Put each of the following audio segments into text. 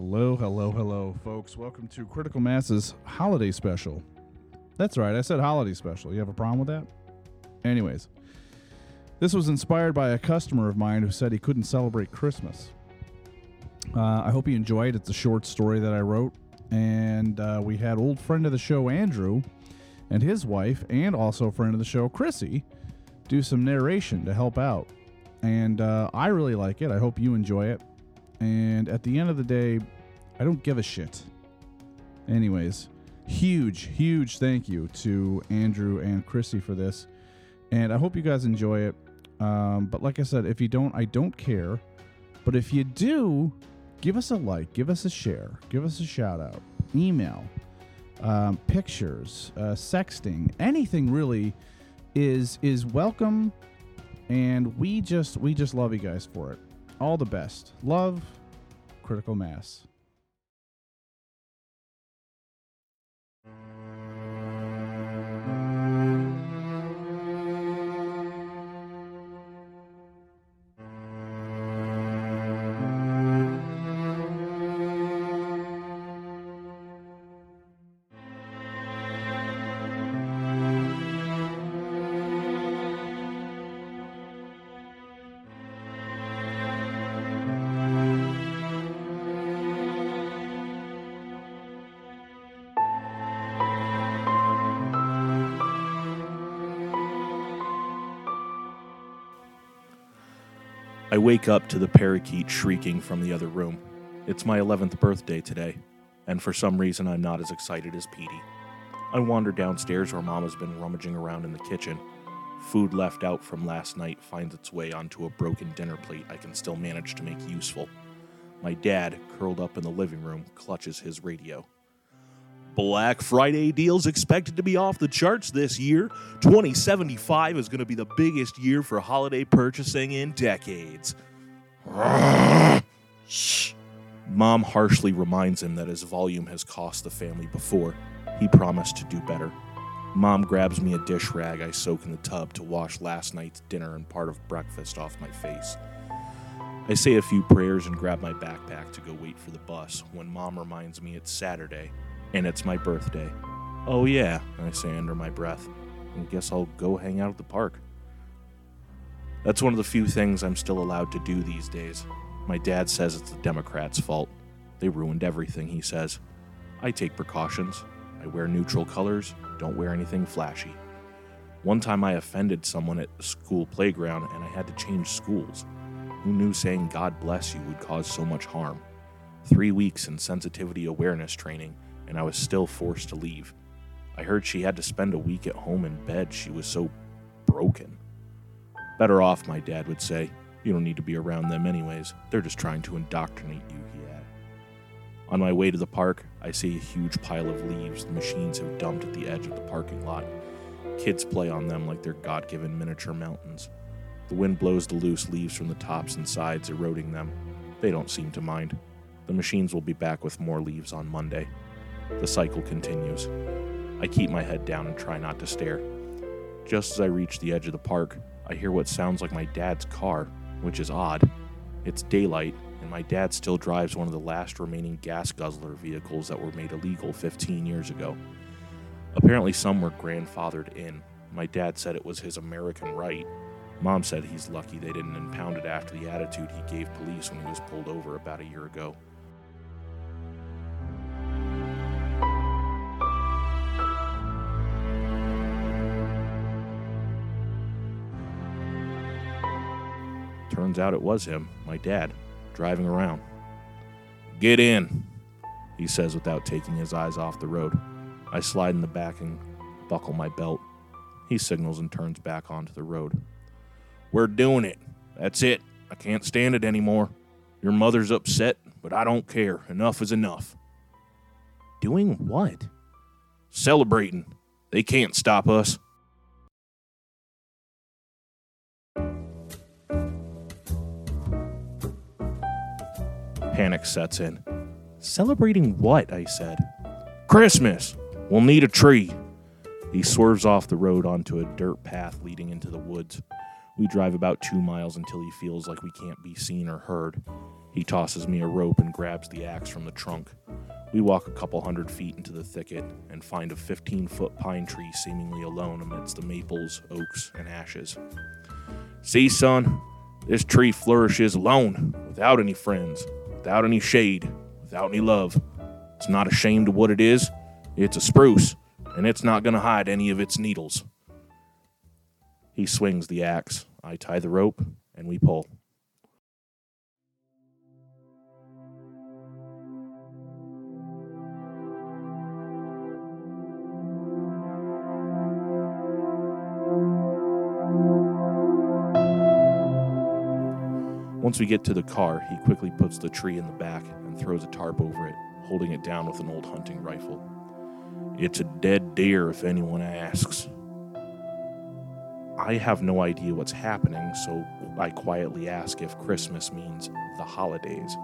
Hello, hello, hello, folks. Welcome to Critical Mass's holiday special. That's right, I said holiday special. You have a problem with that? Anyways, this was inspired by a customer of mine who said he couldn't celebrate Christmas. Uh, I hope you enjoyed. It. It's a short story that I wrote, and uh, we had old friend of the show Andrew and his wife, and also friend of the show Chrissy, do some narration to help out. And uh, I really like it. I hope you enjoy it. And at the end of the day, I don't give a shit. Anyways, huge, huge thank you to Andrew and Chrissy for this. And I hope you guys enjoy it. Um, but like I said, if you don't, I don't care. But if you do, give us a like, give us a share, give us a shout out, email, um, pictures, uh, sexting, anything really is is welcome. And we just we just love you guys for it. All the best. Love, critical mass. I wake up to the parakeet shrieking from the other room. It's my 11th birthday today, and for some reason I'm not as excited as Petey. I wander downstairs where Mama's been rummaging around in the kitchen. Food left out from last night finds its way onto a broken dinner plate I can still manage to make useful. My dad, curled up in the living room, clutches his radio. Black Friday deals expected to be off the charts this year. 2075 is going to be the biggest year for holiday purchasing in decades. Shh. Mom harshly reminds him that his volume has cost the family before. He promised to do better. Mom grabs me a dish rag I soak in the tub to wash last night's dinner and part of breakfast off my face. I say a few prayers and grab my backpack to go wait for the bus when Mom reminds me it's Saturday and it's my birthday. Oh, yeah, I say under my breath. I guess I'll go hang out at the park. That's one of the few things I'm still allowed to do these days. My dad says it's the Democrats' fault. They ruined everything, he says. I take precautions. I wear neutral colors, don't wear anything flashy. One time I offended someone at the school playground and I had to change schools. Who knew saying God bless you would cause so much harm? Three weeks in sensitivity awareness training, and I was still forced to leave. I heard she had to spend a week at home in bed. She was so broken. Better off, my dad would say. You don't need to be around them, anyways. They're just trying to indoctrinate you, he added. On my way to the park, I see a huge pile of leaves the machines have dumped at the edge of the parking lot. Kids play on them like they're God given miniature mountains. The wind blows the loose leaves from the tops and sides, eroding them. They don't seem to mind. The machines will be back with more leaves on Monday. The cycle continues. I keep my head down and try not to stare. Just as I reach the edge of the park, I hear what sounds like my dad's car, which is odd. It's daylight, and my dad still drives one of the last remaining gas guzzler vehicles that were made illegal 15 years ago. Apparently, some were grandfathered in. My dad said it was his American right. Mom said he's lucky they didn't impound it after the attitude he gave police when he was pulled over about a year ago. Turns out it was him, my dad, driving around. Get in, he says without taking his eyes off the road. I slide in the back and buckle my belt. He signals and turns back onto the road. We're doing it. That's it. I can't stand it anymore. Your mother's upset, but I don't care. Enough is enough. Doing what? Celebrating. They can't stop us. Panic sets in. Celebrating what? I said. Christmas! We'll need a tree. He swerves off the road onto a dirt path leading into the woods. We drive about two miles until he feels like we can't be seen or heard. He tosses me a rope and grabs the axe from the trunk. We walk a couple hundred feet into the thicket and find a 15 foot pine tree seemingly alone amidst the maples, oaks, and ashes. See, son, this tree flourishes alone, without any friends, without any shade, without any love. It's not ashamed of what it is. It's a spruce, and it's not going to hide any of its needles. He swings the axe. I tie the rope, and we pull. Once we get to the car, he quickly puts the tree in the back and throws a tarp over it, holding it down with an old hunting rifle. It's a dead deer, if anyone asks. I have no idea what's happening, so I quietly ask if Christmas means the holidays.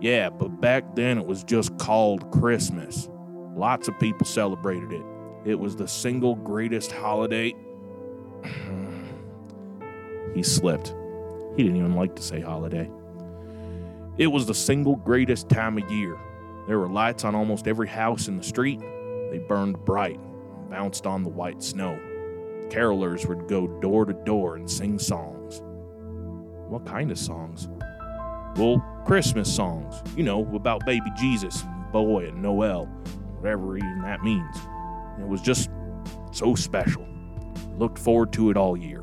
Yeah, but back then it was just called Christmas. Lots of people celebrated it. It was the single greatest holiday. he slipped. He didn't even like to say holiday. It was the single greatest time of year. There were lights on almost every house in the street. They burned bright, bounced on the white snow. Carolers would go door to door and sing songs. What kind of songs? Well, Christmas songs, you know, about baby Jesus and boy and Noel, whatever even that means. It was just so special. Looked forward to it all year.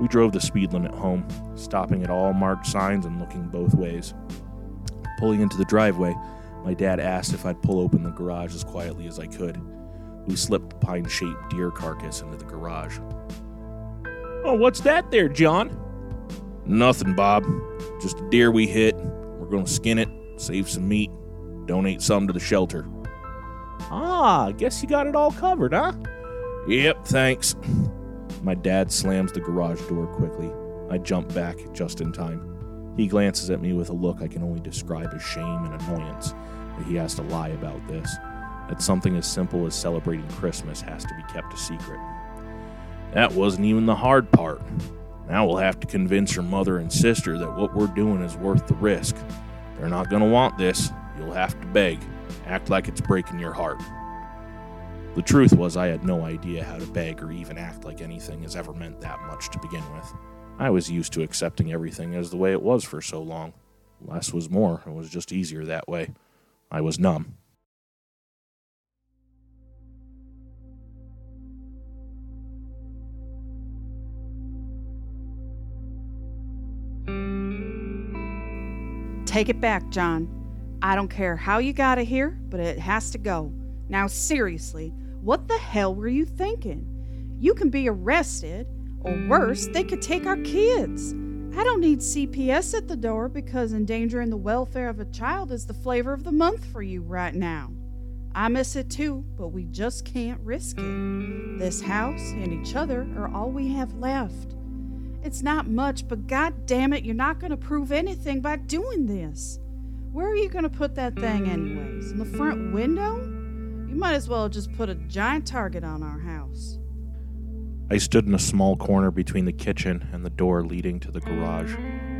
We drove the speed limit home, stopping at all marked signs and looking both ways. Pulling into the driveway, my dad asked if I'd pull open the garage as quietly as I could. We slipped the pine shaped deer carcass into the garage. Oh, what's that there, John? Nothing, Bob. Just a deer we hit. We're going to skin it, save some meat, donate some to the shelter. Ah, guess you got it all covered, huh? Yep, thanks. My dad slams the garage door quickly. I jump back just in time. He glances at me with a look I can only describe as shame and annoyance that he has to lie about this, that something as simple as celebrating Christmas has to be kept a secret. That wasn't even the hard part. Now we'll have to convince your mother and sister that what we're doing is worth the risk. They're not going to want this. You'll have to beg. Act like it's breaking your heart. The truth was, I had no idea how to beg or even act like anything has ever meant that much to begin with. I was used to accepting everything as the way it was for so long. Less was more, it was just easier that way. I was numb. Take it back, John. I don't care how you got it here, but it has to go. Now, seriously, what the hell were you thinking? You can be arrested, or worse, they could take our kids. I don't need CPS at the door because endangering the welfare of a child is the flavor of the month for you right now. I miss it too, but we just can't risk it. This house and each other are all we have left. It's not much, but god damn it, you're not going to prove anything by doing this. Where are you going to put that thing, anyways? In the front window? Might as well just put a giant target on our house. I stood in a small corner between the kitchen and the door leading to the garage,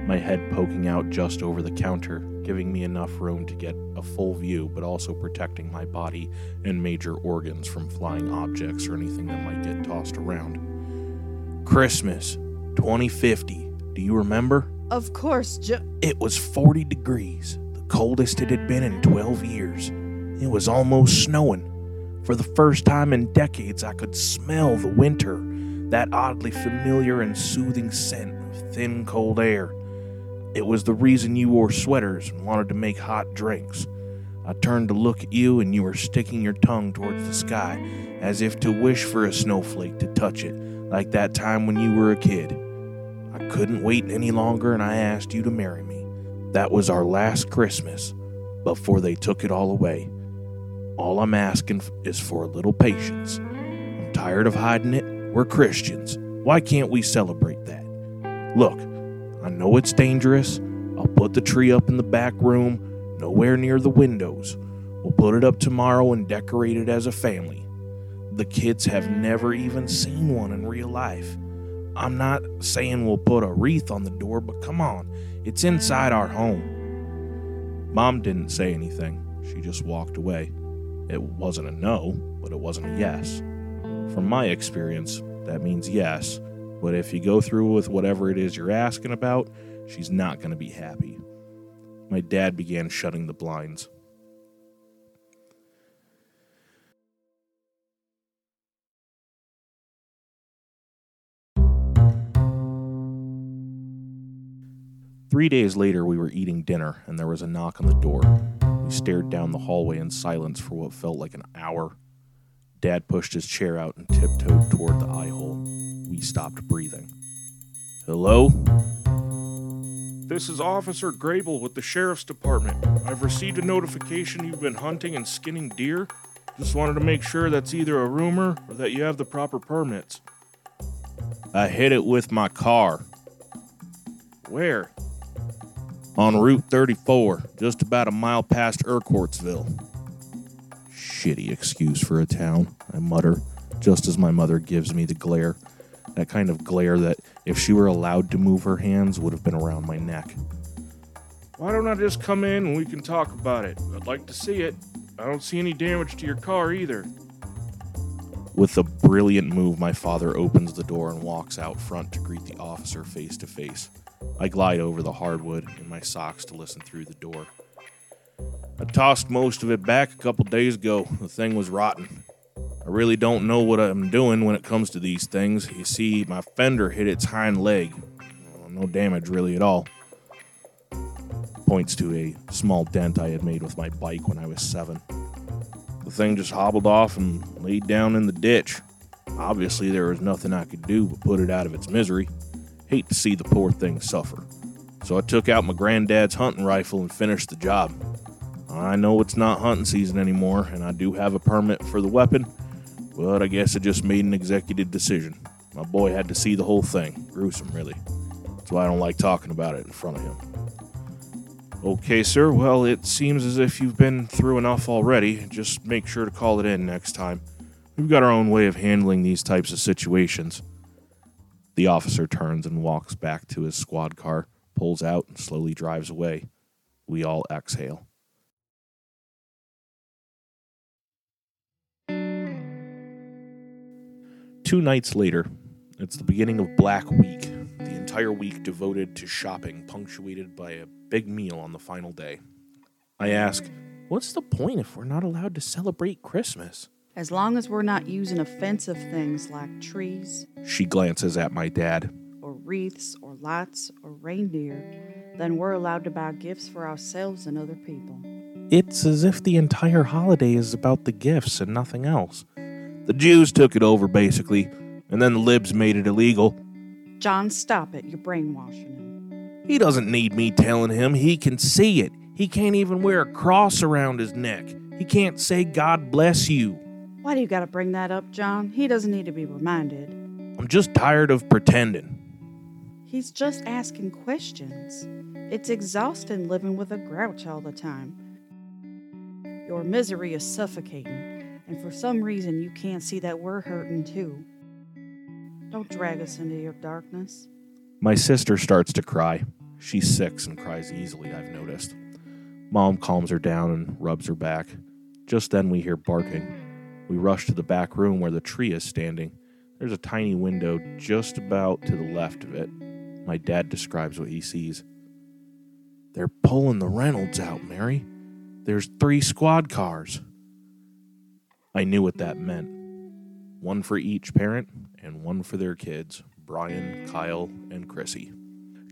my head poking out just over the counter, giving me enough room to get a full view, but also protecting my body and major organs from flying objects or anything that might get tossed around. Christmas 2050. Do you remember? Of course, Jo. It was 40 degrees, the coldest it had been in 12 years. It was almost snowing. For the first time in decades, I could smell the winter, that oddly familiar and soothing scent of thin, cold air. It was the reason you wore sweaters and wanted to make hot drinks. I turned to look at you, and you were sticking your tongue towards the sky, as if to wish for a snowflake to touch it, like that time when you were a kid. I couldn't wait any longer, and I asked you to marry me. That was our last Christmas, before they took it all away. All I'm asking is for a little patience. I'm tired of hiding it. We're Christians. Why can't we celebrate that? Look, I know it's dangerous. I'll put the tree up in the back room, nowhere near the windows. We'll put it up tomorrow and decorate it as a family. The kids have never even seen one in real life. I'm not saying we'll put a wreath on the door, but come on, it's inside our home. Mom didn't say anything. She just walked away. It wasn't a no, but it wasn't a yes. From my experience, that means yes, but if you go through with whatever it is you're asking about, she's not going to be happy. My dad began shutting the blinds. Three days later, we were eating dinner, and there was a knock on the door. We stared down the hallway in silence for what felt like an hour. Dad pushed his chair out and tiptoed toward the eye hole. We stopped breathing. Hello? This is Officer Grable with the Sheriff's Department. I've received a notification you've been hunting and skinning deer. Just wanted to make sure that's either a rumor or that you have the proper permits. I hit it with my car. Where? On Route 34, just about a mile past Urquhartsville. Shitty excuse for a town, I mutter, just as my mother gives me the glare. That kind of glare that, if she were allowed to move her hands, would have been around my neck. Why don't I just come in and we can talk about it? I'd like to see it. I don't see any damage to your car either. With a brilliant move, my father opens the door and walks out front to greet the officer face to face. I glide over the hardwood in my socks to listen through the door. I tossed most of it back a couple days ago. The thing was rotten. I really don't know what I'm doing when it comes to these things. You see, my fender hit its hind leg. No damage really at all. Points to a small dent I had made with my bike when I was seven. The thing just hobbled off and laid down in the ditch. Obviously, there was nothing I could do but put it out of its misery. Hate to see the poor thing suffer. So I took out my granddad's hunting rifle and finished the job. I know it's not hunting season anymore, and I do have a permit for the weapon, but I guess I just made an executive decision. My boy had to see the whole thing. Gruesome, really. That's why I don't like talking about it in front of him. Okay, sir. Well, it seems as if you've been through enough already. Just make sure to call it in next time. We've got our own way of handling these types of situations. The officer turns and walks back to his squad car, pulls out, and slowly drives away. We all exhale. Two nights later, it's the beginning of Black Week, the entire week devoted to shopping, punctuated by a big meal on the final day. I ask, What's the point if we're not allowed to celebrate Christmas? As long as we're not using offensive things like trees, She glances at my dad. or wreaths, or lights, or reindeer, then we're allowed to buy gifts for ourselves and other people. It's as if the entire holiday is about the gifts and nothing else. The Jews took it over, basically, and then the libs made it illegal. John, stop it. You're brainwashing him. He doesn't need me telling him. He can see it. He can't even wear a cross around his neck. He can't say, God bless you. Why do you gotta bring that up, John? He doesn't need to be reminded. I'm just tired of pretending. He's just asking questions. It's exhausting living with a grouch all the time. Your misery is suffocating, and for some reason you can't see that we're hurting too. Don't drag us into your darkness. My sister starts to cry. She's six and cries easily, I've noticed. Mom calms her down and rubs her back. Just then we hear barking. We rush to the back room where the tree is standing. There's a tiny window just about to the left of it. My dad describes what he sees. They're pulling the Reynolds out, Mary. There's three squad cars. I knew what that meant one for each parent and one for their kids Brian, Kyle, and Chrissy.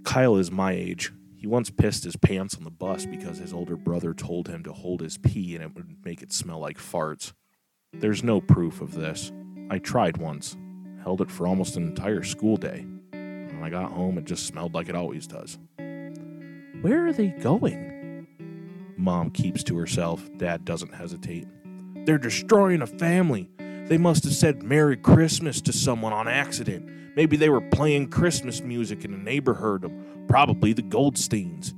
Kyle is my age. He once pissed his pants on the bus because his older brother told him to hold his pee and it would make it smell like farts. There's no proof of this. I tried once, held it for almost an entire school day. When I got home, it just smelled like it always does. Where are they going? Mom keeps to herself. Dad doesn't hesitate. They're destroying a family. They must have said Merry Christmas to someone on accident. Maybe they were playing Christmas music and a neighbor heard them. Probably the Goldsteins.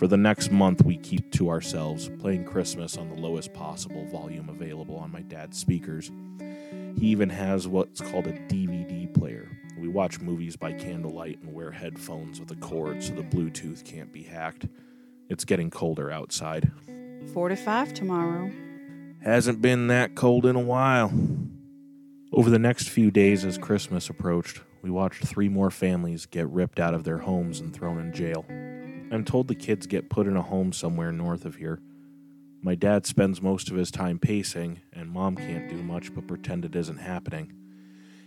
For the next month, we keep to ourselves, playing Christmas on the lowest possible volume available on my dad's speakers. He even has what's called a DVD player. We watch movies by candlelight and wear headphones with a cord so the Bluetooth can't be hacked. It's getting colder outside. 45 tomorrow. Hasn't been that cold in a while. Over the next few days, as Christmas approached, we watched three more families get ripped out of their homes and thrown in jail. I'm told the kids get put in a home somewhere north of here. My dad spends most of his time pacing, and mom can't do much but pretend it isn't happening.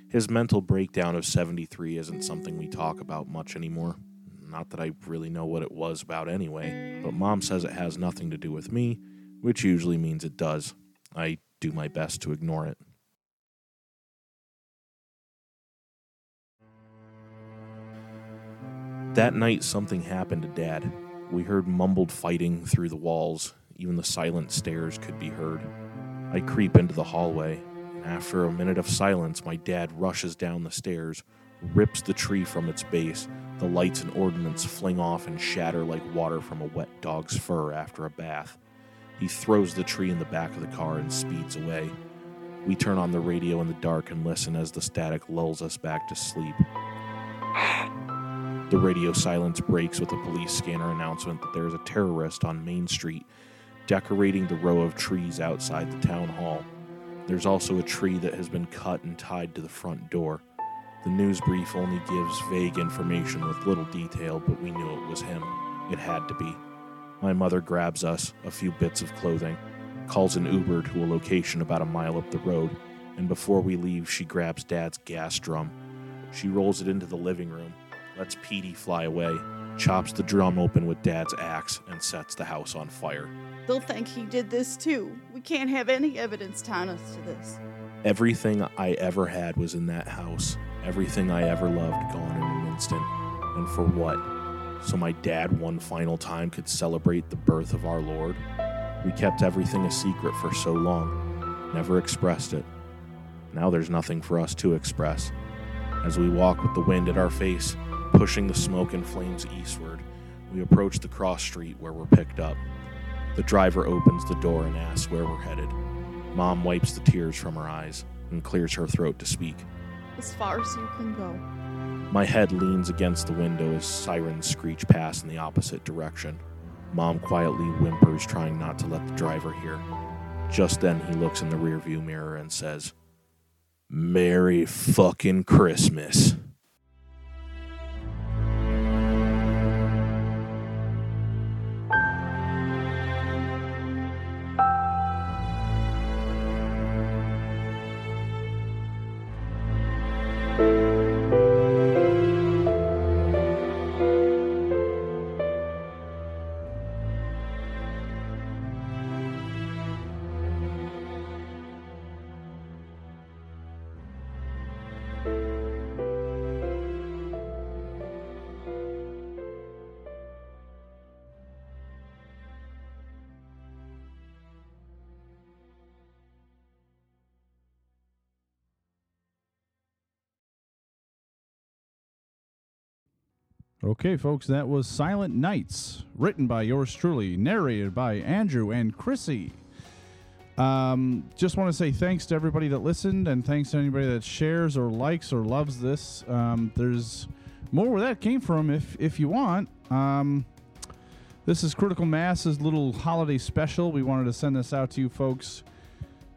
His mental breakdown of 73 isn't something we talk about much anymore. Not that I really know what it was about anyway, but mom says it has nothing to do with me, which usually means it does. I do my best to ignore it. That night, something happened to Dad. We heard mumbled fighting through the walls. Even the silent stairs could be heard. I creep into the hallway, after a minute of silence, my dad rushes down the stairs, rips the tree from its base. The lights and ordnance fling off and shatter like water from a wet dog's fur after a bath. He throws the tree in the back of the car and speeds away. We turn on the radio in the dark and listen as the static lulls us back to sleep. The radio silence breaks with a police scanner announcement that there is a terrorist on Main Street decorating the row of trees outside the town hall. There's also a tree that has been cut and tied to the front door. The news brief only gives vague information with little detail, but we knew it was him. It had to be. My mother grabs us, a few bits of clothing, calls an Uber to a location about a mile up the road, and before we leave, she grabs Dad's gas drum. She rolls it into the living room, lets Petey fly away, chops the drum open with Dad's axe, and sets the house on fire. They'll think he did this too. We can't have any evidence tying us to this. Everything I ever had was in that house. Everything I ever loved gone in an instant. And for what? So my dad, one final time, could celebrate the birth of our Lord? We kept everything a secret for so long, never expressed it. Now there's nothing for us to express. As we walk with the wind at our face, pushing the smoke and flames eastward, we approach the cross street where we're picked up. The driver opens the door and asks where we're headed. Mom wipes the tears from her eyes and clears her throat to speak. As far as you can go. My head leans against the window as sirens screech past in the opposite direction. Mom quietly whimpers, trying not to let the driver hear. Just then, he looks in the rearview mirror and says, Merry fucking Christmas. Okay, folks, that was Silent Nights, written by yours truly, narrated by Andrew and Chrissy. Um, just want to say thanks to everybody that listened, and thanks to anybody that shares or likes or loves this. Um, there's more where that came from, if if you want. Um, this is Critical Mass's little holiday special. We wanted to send this out to you folks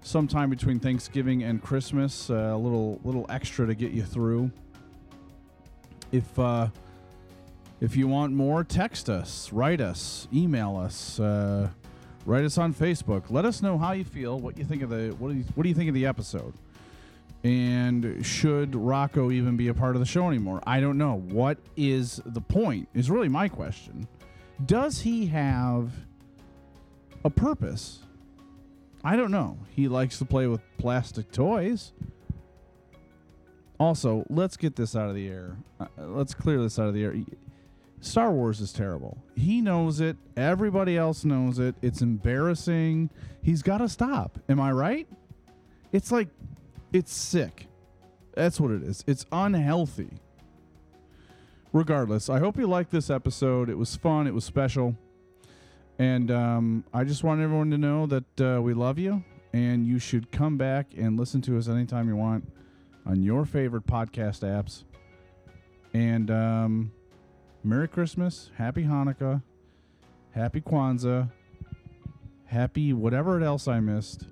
sometime between Thanksgiving and Christmas. Uh, a little little extra to get you through. If uh, if you want more, text us, write us, email us, uh, write us on Facebook. Let us know how you feel, what you think of the what do you, what do you think of the episode, and should Rocco even be a part of the show anymore? I don't know. What is the point? Is really my question. Does he have a purpose? I don't know. He likes to play with plastic toys. Also, let's get this out of the air. Uh, let's clear this out of the air. Star Wars is terrible. He knows it. Everybody else knows it. It's embarrassing. He's got to stop. Am I right? It's like, it's sick. That's what it is. It's unhealthy. Regardless, I hope you liked this episode. It was fun. It was special. And um, I just want everyone to know that uh, we love you And you should come back and listen to us anytime you want on your favorite podcast apps. And um, Merry Christmas, Happy Hanukkah, Happy Kwanzaa, Happy whatever else I missed.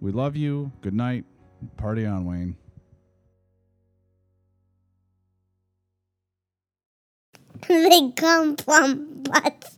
We love you. Good night. Party on, Wayne. they come from butts.